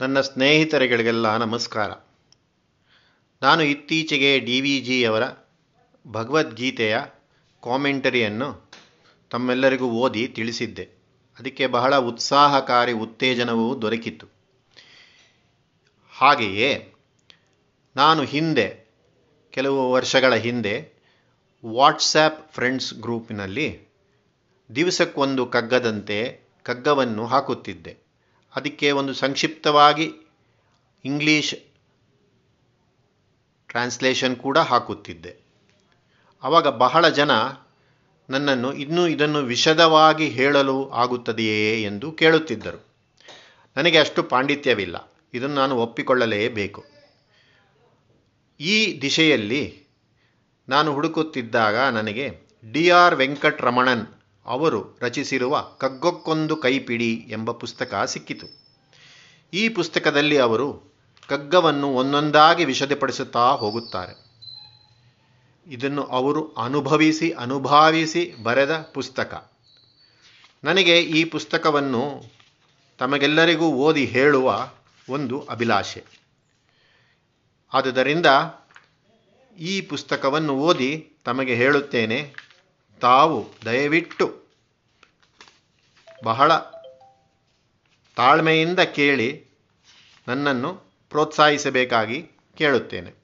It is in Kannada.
ನನ್ನ ಸ್ನೇಹಿತರೆಗಳಿಗೆಲ್ಲ ನಮಸ್ಕಾರ. ನಾನು ಇತ್ತೀಚೆಗೆ ಡಿ ವಿ ಜಿಯವರ ಭಗವದ್ಗೀತೆಯ ಕಾಮೆಂಟರಿಯನ್ನು ತಮ್ಮೆಲ್ಲರಿಗೂ ಓದಿ ತಿಳಿಸಿದ್ದೆ. ಅದಕ್ಕೆ ಬಹಳ ಉತ್ಸಾಹಕಾರಿ ಉತ್ತೇಜನವೂ ದೊರಕಿತ್ತು. ಹಾಗೆಯೇ ನಾನು ಹಿಂದೆ, ಕೆಲವು ವರ್ಷಗಳ ಹಿಂದೆ ವಾಟ್ಸ್ಯಾಪ್ ಫ್ರೆಂಡ್ಸ್ ಗ್ರೂಪಿನಲ್ಲಿ ದಿವಸಕ್ಕೊಂದು ಕಗ್ಗದಂತೆ ಕಗ್ಗವನ್ನು ಹಾಕುತ್ತಿದ್ದೆ. ಅದಕ್ಕೆ ಒಂದು ಸಂಕ್ಷಿಪ್ತವಾಗಿ ಇಂಗ್ಲೀಷ್ ಟ್ರಾನ್ಸ್ಲೇಷನ್ ಕೂಡ ಹಾಕುತ್ತಿದ್ದೆ. ಆವಾಗ ಬಹಳ ಜನ ನನ್ನನ್ನು ಇನ್ನೂ ಇದನ್ನು ವಿಶದವಾಗಿ ಹೇಳಲು ಆಗುತ್ತದೆಯೇ ಎಂದು ಕೇಳುತ್ತಿದ್ದರು. ನನಗೆ ಅಷ್ಟು ಪಾಂಡಿತ್ಯವಿಲ್ಲ. ಇದನ್ನು ನಾನು ಒಪ್ಪಿಕೊಳ್ಳಲೇಬೇಕು. ಈ ದಿಶೆಯಲ್ಲಿ ನಾನು ಹುಡುಕುತ್ತಿದ್ದಾಗ ನನಗೆ ಡಿ ಆರ್ ವೆಂಕಟರಮಣನ್ ಅವರು ರಚಿಸಿರುವ ಕಗ್ಗಕ್ಕೊಂದು ಕೈಪಿಡಿ ಎಂಬ ಪುಸ್ತಕ ಸಿಕ್ಕಿತು. ಈ ಪುಸ್ತಕದಲ್ಲಿ ಅವರು ಕಗ್ಗವನ್ನು ಒಂದೊಂದಾಗಿ ವಿಶದಪಡಿಸುತ್ತಾ ಹೋಗುತ್ತಾರೆ. ಇದನ್ನು ಅವರು ಅನುಭವಿಸಿ, ಅನುಭಾವಿಸಿ ಬರೆದ ಪುಸ್ತಕ. ನನಗೆ ಈ ಪುಸ್ತಕವನ್ನು ತಮಗೆಲ್ಲರಿಗೂ ಓದಿ ಹೇಳುವ ಒಂದು ಅಭಿಲಾಷೆ. ಆದುದರಿಂದ ಈ ಪುಸ್ತಕವನ್ನು ಓದಿ ತಮಗೆ ಹೇಳುತ್ತೇನೆ ತಾವು ದಯವಿಟ್ಟು ಬಹಳ ತಾಳ್ಮೆಯಿಂದ ಕೇಳಿ ನನ್ನನ್ನು ಪ್ರೋತ್ಸಾಹಿಸಬೇಕಾಗಿ ಕೇಳುತ್ತೇನೆ.